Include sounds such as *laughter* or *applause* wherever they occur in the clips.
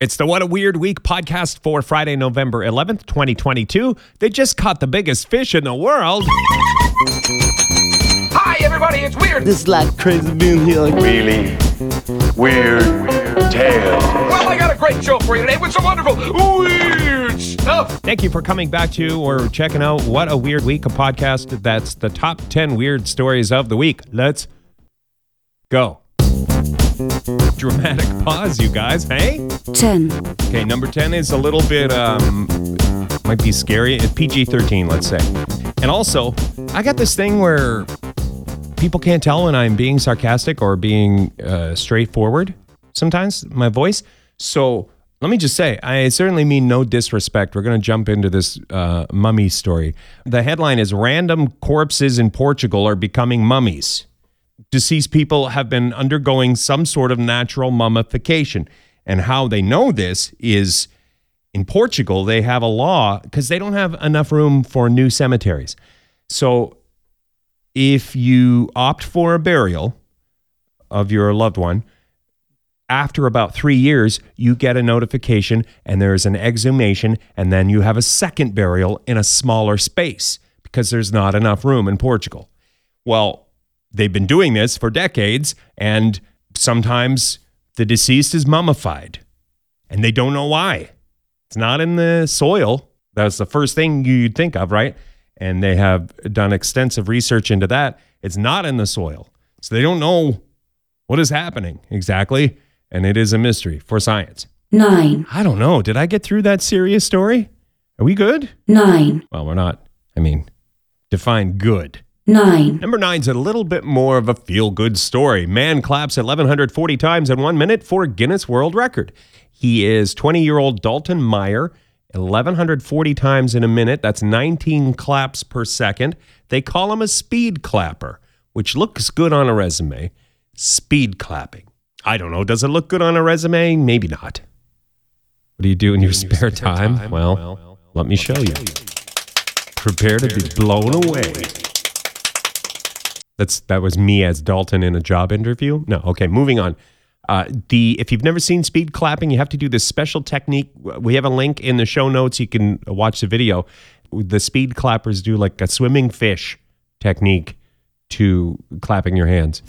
It's the What a Weird Week podcast for Friday, November 11th, 2022. They just caught the biggest fish in the world. Hi, everybody, it's weird. This is like crazy being here. Like, really weird weird tales. Well, I got a great show for you today with some wonderful weird stuff. Thank you for coming back to or checking out What a Weird Week, a podcast that's the top 10 weird stories of the week. Let's go. Dramatic pause, you guys, hey? 10, Okay, number 10 is a little bit, um, might be scary. It's PG 13, let's say. And also, I got this thing where people can't tell when I'm being sarcastic or being uh, straightforward sometimes, my voice. So let me just say, I certainly mean no disrespect. We're going to jump into this uh, mummy story. The headline is Random Corpses in Portugal Are Becoming Mummies deceased people have been undergoing some sort of natural mummification. And how they know this is in Portugal, they have a law because they don't have enough room for new cemeteries. So if you opt for a burial of your loved one, after about three years, you get a notification and there's an exhumation, and then you have a second burial in a smaller space because there's not enough room in Portugal. Well, they've been doing this for decades, and sometimes the deceased is mummified and they don't know why. It's not in the soil. That's the first thing you'd think of, right? And they have done extensive research into that. It's not in the soil. So they don't know what is happening exactly. And it is a mystery for science. 9, I don't know. Did I get through that serious story? Are we good? 9, Well, we're not. I mean, define good. 9, Number nine's a little bit more of a feel good story. Man claps 1,140 times in one minute for Guinness World Record. He is 20 year old Dalton Meyer, 1,140 times in a minute. That's 19 claps per second. They call him a speed clapper, which looks good on a resume. Speed clapping. I don't know. Does it look good on a resume? Maybe not. What do you do in your spare time? Well, let me show you. Prepare to be blown away. That's that was me as Dalton in a job interview. No, okay, moving on. Uh, the if you've never seen speed clapping, you have to do this special technique. We have a link in the show notes. You can watch the video. The speed clappers do like a swimming fish technique to clapping your hands.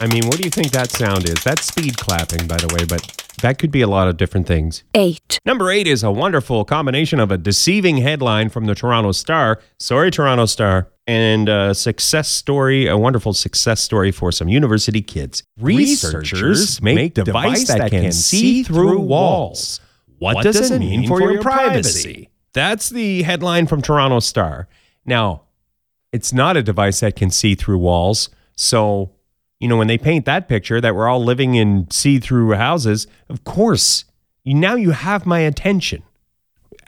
I mean, what do you think that sound is? That's speed clapping, by the way, but that could be a lot of different things. 8, Number eight is a wonderful combination of a deceiving headline from the Toronto Star, sorry, Toronto Star, and a success story, a wonderful success story for some university kids. Researchers make device that can see through walls. What does it mean for your privacy? That's the headline from Toronto Star. Now, it's not a device that can see through walls. So, you know, when they paint that picture that we're all living in see through houses, of course, you, now you have my attention.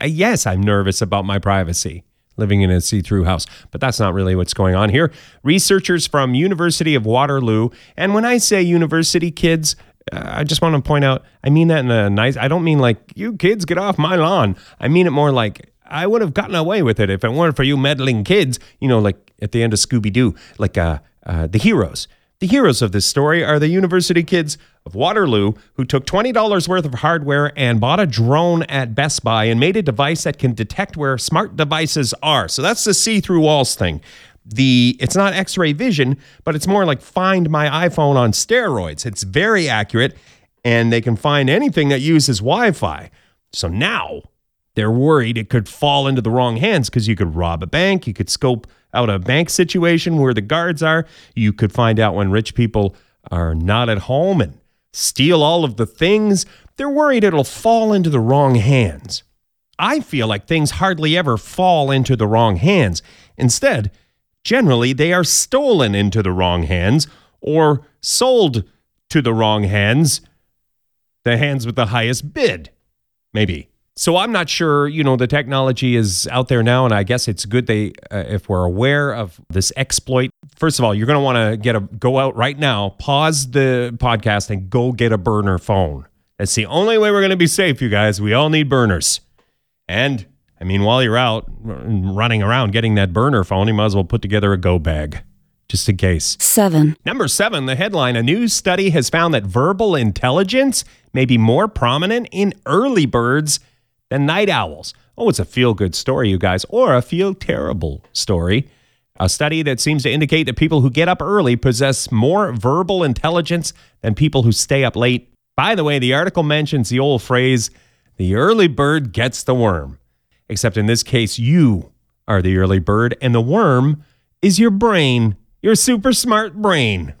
Uh, yes, I'm nervous about my privacy living in a see-through house, but that's not really what's going on here. Researchers from University of Waterloo, and when I say university kids, uh, I just want to point out, I mean that in a nice I don't mean like you kids get off my lawn. I mean it more like I would have gotten away with it if it weren't for you meddling kids, you know, like at the end of Scooby Doo, like uh, uh, the heroes. The heroes of this story are the university kids of Waterloo who took $20 worth of hardware and bought a drone at Best Buy and made a device that can detect where smart devices are. So that's the see-through walls thing. The it's not x-ray vision, but it's more like find my iPhone on steroids. It's very accurate and they can find anything that uses Wi-Fi. So now they're worried it could fall into the wrong hands because you could rob a bank, you could scope out a bank situation where the guards are, you could find out when rich people are not at home and steal all of the things. They're worried it'll fall into the wrong hands. I feel like things hardly ever fall into the wrong hands. Instead, generally they are stolen into the wrong hands or sold to the wrong hands, the hands with the highest bid, maybe. So I'm not sure, you know, the technology is out there now, and I guess it's good they, uh, if we're aware of this exploit. First of all, you're going to want to get a go out right now, pause the podcast, and go get a burner phone. That's the only way we're going to be safe, you guys. We all need burners, and I mean, while you're out running around getting that burner phone, you might as well put together a go bag. just in case. 7, Number seven, the headline A new study has found that verbal intelligence may be more prominent in early birds than night owls. Oh, it's a feel good story, you guys, or a feel terrible story. A study that seems to indicate that people who get up early possess more verbal intelligence than people who stay up late. By the way, the article mentions the old phrase, the early bird gets the worm. Except in this case, you are the early bird, and the worm is your brain, your super smart brain.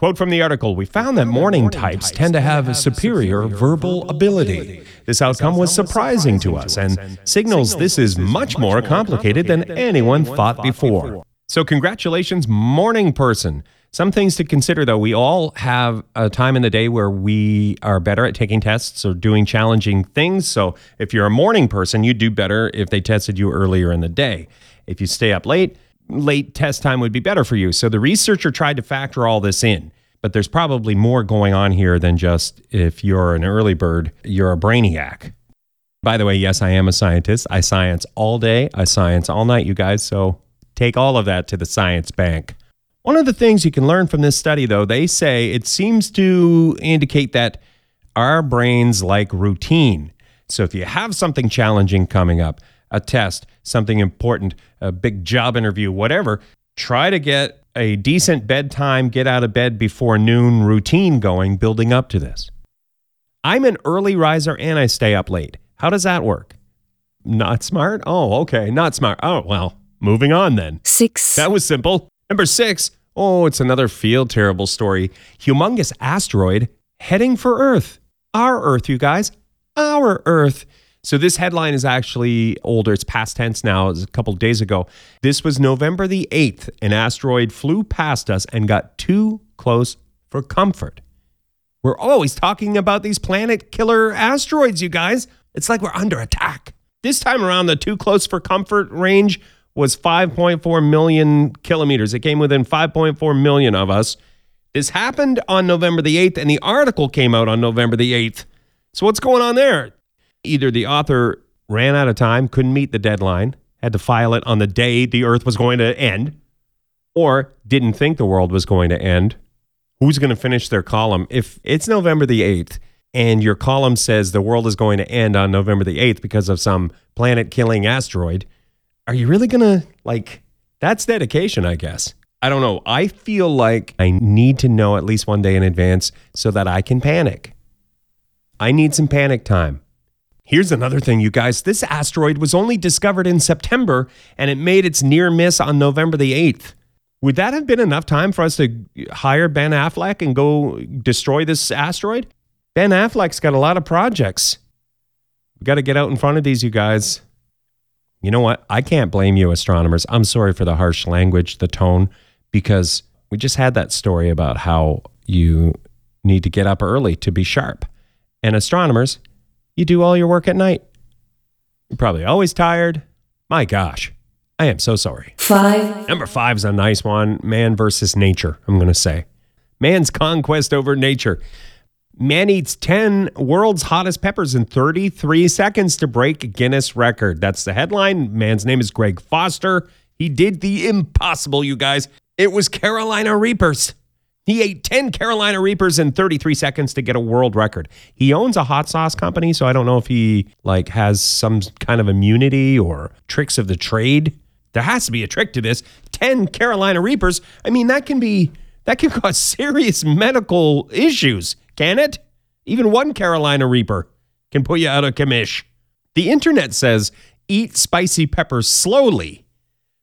Quote from the article We found that morning types tend to have a superior verbal ability. This outcome was surprising to us and signals this is much more complicated than anyone thought before. So, congratulations, morning person. Some things to consider though. We all have a time in the day where we are better at taking tests or doing challenging things. So, if you're a morning person, you'd do better if they tested you earlier in the day. If you stay up late, late test time would be better for you. So the researcher tried to factor all this in, but there's probably more going on here than just if you're an early bird, you're a brainiac. By the way, yes, I am a scientist. I science all day, I science all night, you guys. So take all of that to the science bank. One of the things you can learn from this study, though, they say it seems to indicate that our brains like routine. So if you have something challenging coming up, a test, something important, a big job interview, whatever, try to get a decent bedtime, get out of bed before noon routine going, building up to this. I'm an early riser and I stay up late. How does that work? Not smart? Oh, okay. Not smart. Oh, well, moving on then. 6, That was simple. Number six. Oh, it's another feel terrible story. Humongous asteroid heading for Earth. Our Earth, you guys. Our Earth. So this headline is actually older. It's past tense now. It was a couple days ago. This was November the 8th. An asteroid flew past us and got too close for comfort. We're always talking about these planet killer asteroids, you guys. It's like we're under attack. This time around, the too close for comfort range was 5.4 million kilometers. It came within 5.4 million of us. This happened on November the 8th, and the article came out on November the 8th. So, what's going on there? Either the author ran out of time, couldn't meet the deadline, had to file it on the day the Earth was going to end, or didn't think the world was going to end. Who's going to finish their column? If it's November the 8th and your column says the world is going to end on November the 8th because of some planet killing asteroid, are you really going to like that's dedication, I guess. I don't know. I feel like I need to know at least one day in advance so that I can panic. I need some panic time. Here's another thing, you guys. This asteroid was only discovered in September and it made its near miss on November the 8th. Would that have been enough time for us to hire Ben Affleck and go destroy this asteroid? Ben Affleck's got a lot of projects. We got to get out in front of these, you guys. You know what? I can't blame you, astronomers. I'm sorry for the harsh language, the tone, because we just had that story about how you need to get up early to be sharp. And astronomers, you do all your work at night. You're probably always tired. My gosh, I am so sorry. 5, Number five is a nice one man versus nature, I'm going to say. Man's conquest over nature. Man eats 10 world's hottest peppers in 33 seconds to break Guinness record. That's the headline. Man's name is Greg Foster. He did the impossible, you guys. It was Carolina Reapers. He ate 10 Carolina Reapers in 33 seconds to get a world record. He owns a hot sauce company, so I don't know if he like has some kind of immunity or tricks of the trade. There has to be a trick to this. 10 Carolina Reapers. I mean, that can be that can *laughs* cause serious medical issues, can it? Even one Carolina Reaper can put you out of commish. The internet says eat spicy peppers slowly.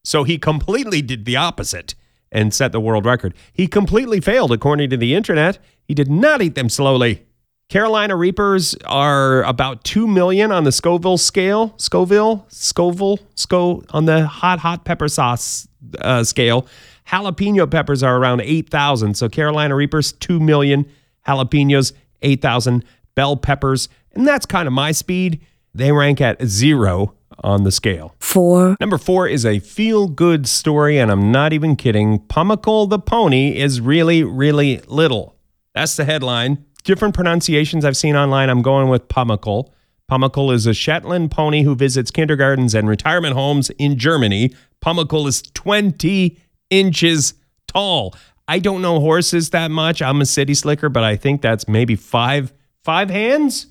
So he completely did the opposite and set the world record. He completely failed, according to the internet. He did not eat them slowly. Carolina Reapers are about 2 million on the Scoville scale. Scoville? Scoville? Sco on the hot, hot pepper sauce uh, scale. Jalapeno peppers are around 8,000. So Carolina Reapers, 2 million. Jalapenos, 8,000. Bell peppers. And that's kind of my speed. They rank at zero on the scale. 4, Number four is a feel good story, and I'm not even kidding. Pumicle the pony is really, really little. That's the headline. Different pronunciations I've seen online. I'm going with Pumicle. Pumicle is a Shetland pony who visits kindergartens and retirement homes in Germany. Pumicle is 20 inches tall. I don't know horses that much. I'm a city slicker, but I think that's maybe five five hands.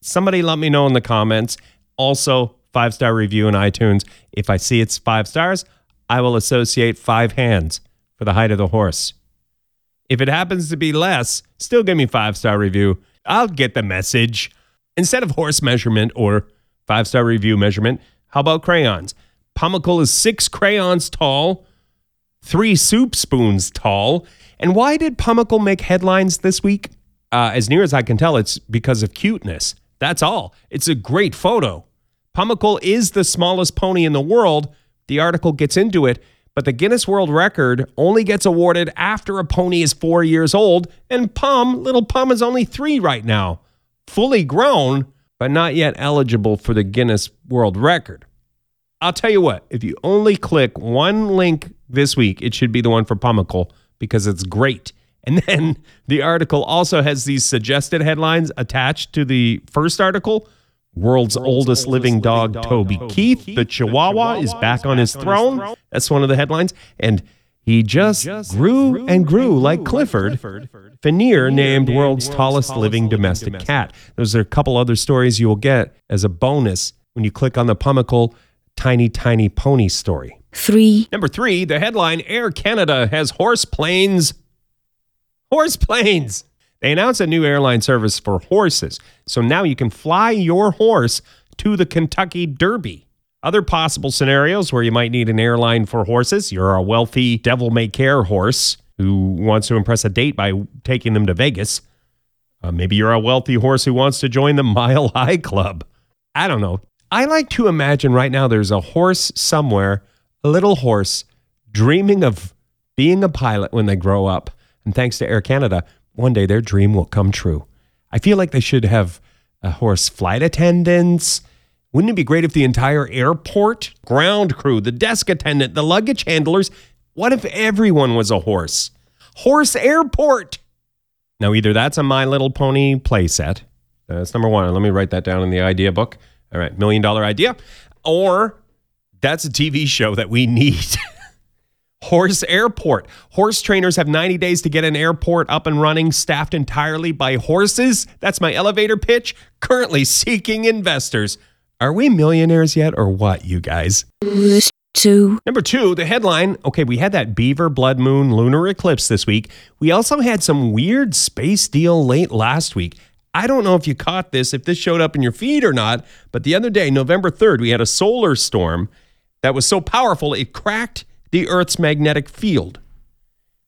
Somebody let me know in the comments. Also, five star review in iTunes. If I see it's five stars, I will associate five hands for the height of the horse. If it happens to be less, still give me five star review. I'll get the message. Instead of horse measurement or five star review measurement, how about crayons? Pumical is six crayons tall, three soup spoons tall. And why did Pumical make headlines this week? Uh, as near as I can tell, it's because of cuteness. That's all. It's a great photo. Pumical is the smallest pony in the world. The article gets into it, but the Guinness World Record only gets awarded after a pony is four years old, and Pum, little Pum, is only three right now. Fully grown, but not yet eligible for the Guinness World Record. I'll tell you what, if you only click one link this week, it should be the one for Pumical because it's great. And then *laughs* the article also has these suggested headlines attached to the first article. World's, oldest, living dog, Toby Keith, the Chihuahua, is back on his throne. That's one of the headlines. And he just, grew, and grew, like Clifford. Fenrir named world's tallest living domestic cat. Those are a couple other stories you will get as a bonus when you click on the Pumical Tiny Tiny Pony story. three, Number three, the headline Air Canada has horse planes. Horse planes. They announced a new airline service for horses. So now you can fly your horse to the Kentucky Derby. Other possible scenarios where you might need an airline for horses you're a wealthy devil may care horse who wants to impress a date by taking them to Vegas. Uh, maybe you're a wealthy horse who wants to join the *laughs* Mile High Club. I don't know. I like to imagine right now there's a horse somewhere, a little horse, dreaming of being a pilot when they grow up. And thanks to Air Canada, one day their dream will come true. I feel like they should have a horse flight attendants. Wouldn't it be great if the entire airport, ground crew, the desk attendant, the luggage handlers, what if everyone was a horse? Horse airport. Now, either that's a My Little Pony playset. That's number one. Let me write that down in the idea book. All right, million dollar idea. Or that's a TV show that we need. *laughs* Horse Airport. Horse trainers have 90 days to get an airport up and running, staffed entirely by horses. That's my elevator pitch. Currently seeking investors. Are we millionaires yet or what, you guys? two, Number two, the headline. Okay, we had that beaver blood moon lunar eclipse this week. We also had some weird space deal late last week. I don't know if you caught this, if this showed up in your feed or not, but the other day, November 3rd, we had a solar storm that was so powerful it cracked the Earth's magnetic field.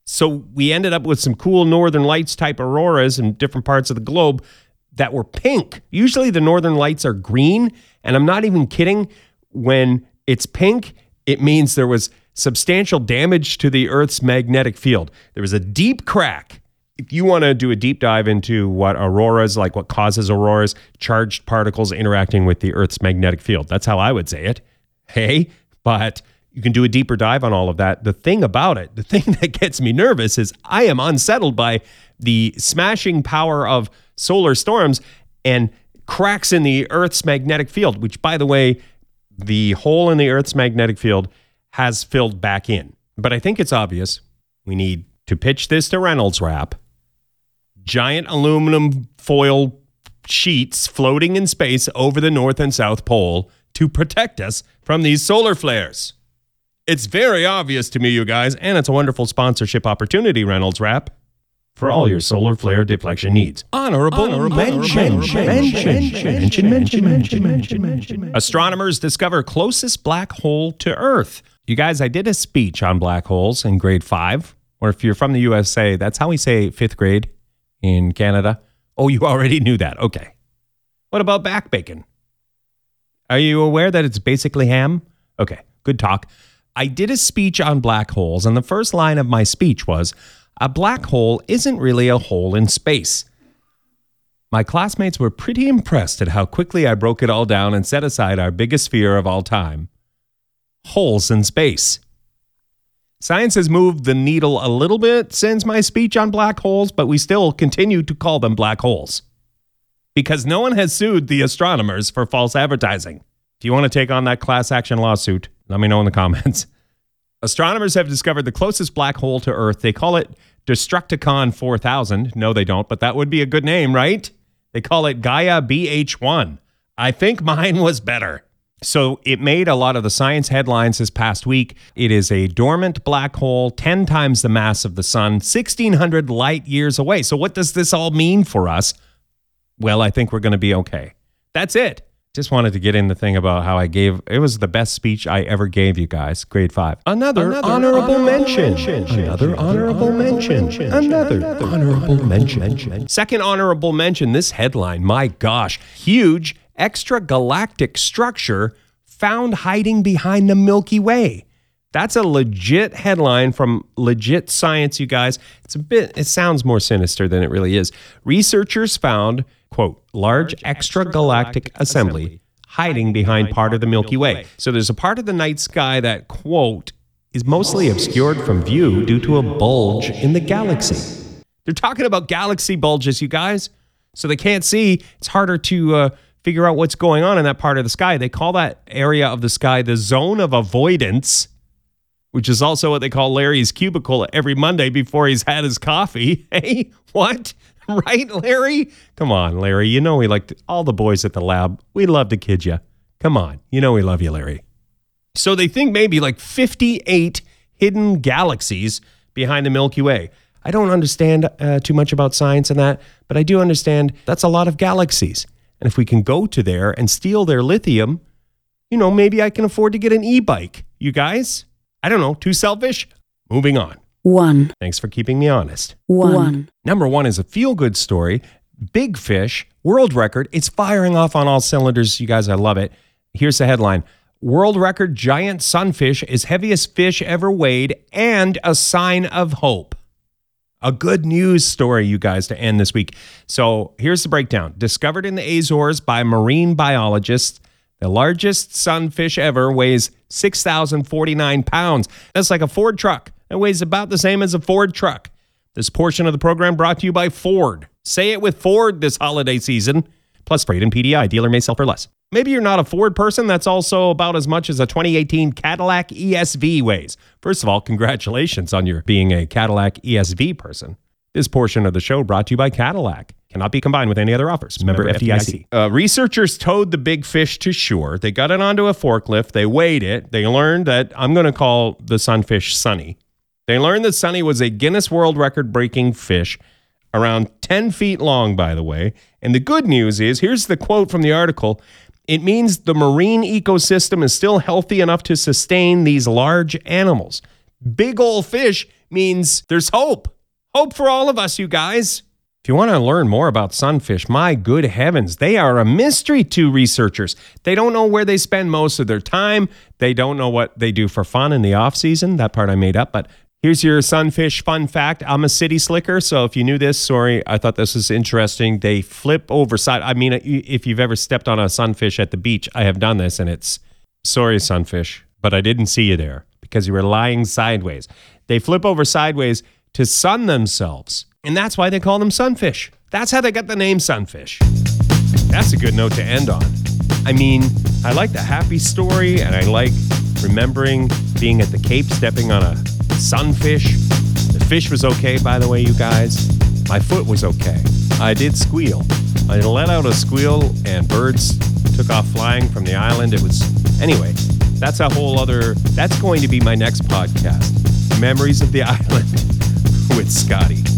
So we ended up with some cool northern lights type auroras in different parts of the globe that were pink. Usually the northern lights are green, and I'm not even kidding. When it's pink, it means there was substantial damage to the Earth's magnetic field. There was a deep crack. If you want to do a deep dive into what auroras, like what causes auroras, charged particles interacting with the Earth's magnetic field, that's how I would say it. Hey, but you can do a deeper dive on all of that. The thing about it, the *laughs* thing that gets me nervous is I am unsettled by the smashing power of solar storms and cracks in the Earth's magnetic field, which, by the way, the hole in the Earth's magnetic field has filled back in. But I think it's obvious we need to pitch this to Reynolds Wrap. Giant aluminum foil sheets floating in space over the North and South Pole to protect us from these solar flares. It's very obvious to me, you guys, and it's a wonderful sponsorship opportunity, Reynolds Wrap, for all your solar flare deflection needs. Honorable, mention, mention, mention, mention, mention, mention, mention. Astronomers discover closest black hole to Earth. You guys, I did a speech on black holes in grade five, or if you're from the USA, that's how we say fifth grade in Canada. Oh, you already knew that. Okay. What about back bacon? Are you aware that it's basically ham? Okay, good talk. I did a speech on black holes, and the first line of my speech was A black hole isn't really a hole in space. My classmates were pretty impressed at how quickly I broke it all down and set aside our biggest fear of all time holes in space. Science has moved the needle a little bit since my speech on black holes, but we still continue to call them black holes because no one has sued the astronomers for false advertising. If you want to take on that class action lawsuit, let me know in the comments. *laughs* Astronomers have discovered the closest black hole to Earth. They call it Destructicon 4000. No, they don't, but that would be a good name, right? They call it Gaia BH1. I think mine was better. So it made a lot of the science headlines this past week. It is a dormant black hole, 10 times the mass of the sun, 1600 light years away. So, what does this all mean for us? Well, I think we're going to be okay. That's it. Just wanted to get in the thing about how I gave it was the best speech I ever gave you guys, grade five. Another, honorable, mention. Another honorable mention. Another honorable mention. Second honorable mention this headline, my gosh, huge extragalactic structure found hiding behind the Milky Way. That's a legit headline from legit science, you guys. It's a bit, it sounds more sinister than it really is. Researchers found, quote, large extragalactic assembly hiding behind part of the Milky Way. So there's a part of the night sky that, quote, is mostly obscured from view due to a bulge in the galaxy. They're talking about galaxy bulges, you guys. So they can't see. It's harder to uh, figure out what's going on in that part of the sky. They call that area of the sky the zone of avoidance, which is also what they call Larry's cubicle every Monday before he's had his coffee. *laughs* Hey, what? *laughs* Right, Larry? Come on, Larry. You know we like to, all the boys at the lab. We love to kid you. Come on. You know we love you, Larry. So they think maybe like 58 hidden galaxies behind the Milky Way. I don't understand uh, too much about science and that, but I do understand that's a lot of galaxies. And if we can go to there and steal their lithium, you know, maybe I can afford to get an e bike. You guys? I don't know. Too selfish? Moving on. One, Thanks for keeping me honest. one, Number one is a feel good story. Big fish, world record. It's firing off on all cylinders. You guys, I love it. Here's the headline World record giant sunfish is heaviest fish ever weighed and a sign of hope. A good news story, you guys, to end this week. So here's the breakdown. Discovered in the Azores by marine biologists, the largest sunfish ever weighs 6,049 pounds. That's like a Ford truck. It weighs about the same as a Ford truck. This portion of the program brought to you by Ford. Say it with Ford this holiday season. Plus freight and PDI. Dealer may sell for less. Maybe you're not a Ford person. That's also about as much as a 2018 Cadillac ESV weighs. First of all, congratulations on your being a Cadillac ESV person. This portion of the show brought to you by Cadillac. Cannot be combined with any other offers. Member, FDIC. Uh, researchers towed the big fish to shore. They got it onto a forklift. They weighed it. They learned that I'm going to call the sunfish Sunny. They learned that Sunny was a Guinness World Record breaking fish, around 10 feet long, by the way. And the good news is here's the quote from the article it means the marine ecosystem is still healthy enough to sustain these large animals. Big old fish means there's hope. Hope for all of us, you guys. If you want to learn more about sunfish, my good heavens, they are a mystery to researchers. They don't know where they spend most of their time. They don't know what they do for fun in the off season. That part I made up, but here's your sunfish fun fact. I'm a city slicker, so if you knew this, sorry, I thought this was interesting. They flip over side. I mean, if you've ever stepped on a sunfish at the beach, I have done this, and it's sorry, sunfish, but I didn't see you there because you were lying sideways. They flip over sideways to sun themselves. And that's why they call them sunfish. That's how they got the name sunfish. That's a good note to end on. I mean, I like the happy story and I like remembering being at the Cape stepping on a sunfish. The fish was okay, by the way, you guys. My foot was okay. I did squeal. I let out a squeal and birds took off flying from the island. It was, anyway, that's a whole other, that's going to be my next podcast Memories of the *laughs* Island with Scotty.